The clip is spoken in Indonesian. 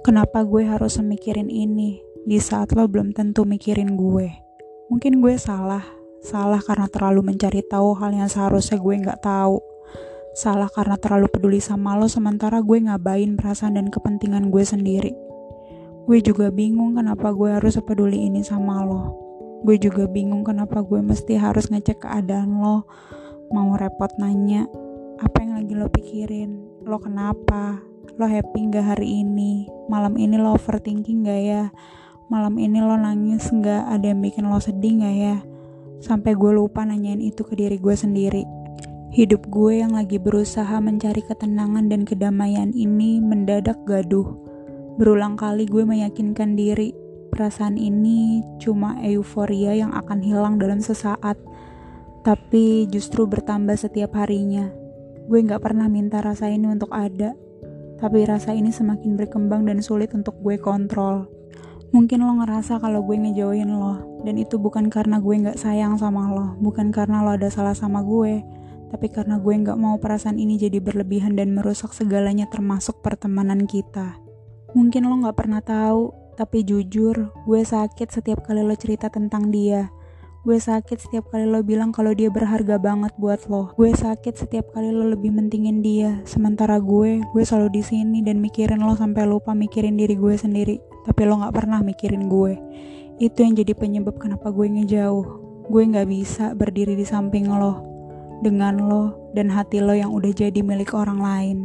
Kenapa gue harus mikirin ini di saat lo belum tentu mikirin gue? Mungkin gue salah, salah karena terlalu mencari tahu hal yang seharusnya gue nggak tahu. Salah karena terlalu peduli sama lo sementara gue ngabain perasaan dan kepentingan gue sendiri. Gue juga bingung kenapa gue harus peduli ini sama lo. Gue juga bingung kenapa gue mesti harus ngecek keadaan lo. Mau repot nanya, apa yang lagi lo pikirin? Lo kenapa? Lo happy gak hari ini? Malam ini lo overthinking gak ya? Malam ini lo nangis gak? Ada yang bikin lo sedih gak ya? Sampai gue lupa nanyain itu ke diri gue sendiri. Hidup gue yang lagi berusaha mencari ketenangan dan kedamaian ini mendadak gaduh. Berulang kali gue meyakinkan diri, perasaan ini cuma euforia yang akan hilang dalam sesaat, tapi justru bertambah setiap harinya. Gue gak pernah minta rasa ini untuk ada, tapi rasa ini semakin berkembang dan sulit untuk gue kontrol. Mungkin lo ngerasa kalau gue ngejauhin lo, dan itu bukan karena gue gak sayang sama lo, bukan karena lo ada salah sama gue, tapi karena gue gak mau perasaan ini jadi berlebihan dan merusak segalanya termasuk pertemanan kita. Mungkin lo gak pernah tahu, tapi jujur, gue sakit setiap kali lo cerita tentang dia. Gue sakit setiap kali lo bilang kalau dia berharga banget buat lo. Gue sakit setiap kali lo lebih mentingin dia. Sementara gue, gue selalu di sini dan mikirin lo sampai lupa mikirin diri gue sendiri. Tapi lo gak pernah mikirin gue. Itu yang jadi penyebab kenapa gue ngejauh. Gue gak bisa berdiri di samping lo. Dengan lo dan hati lo yang udah jadi milik orang lain.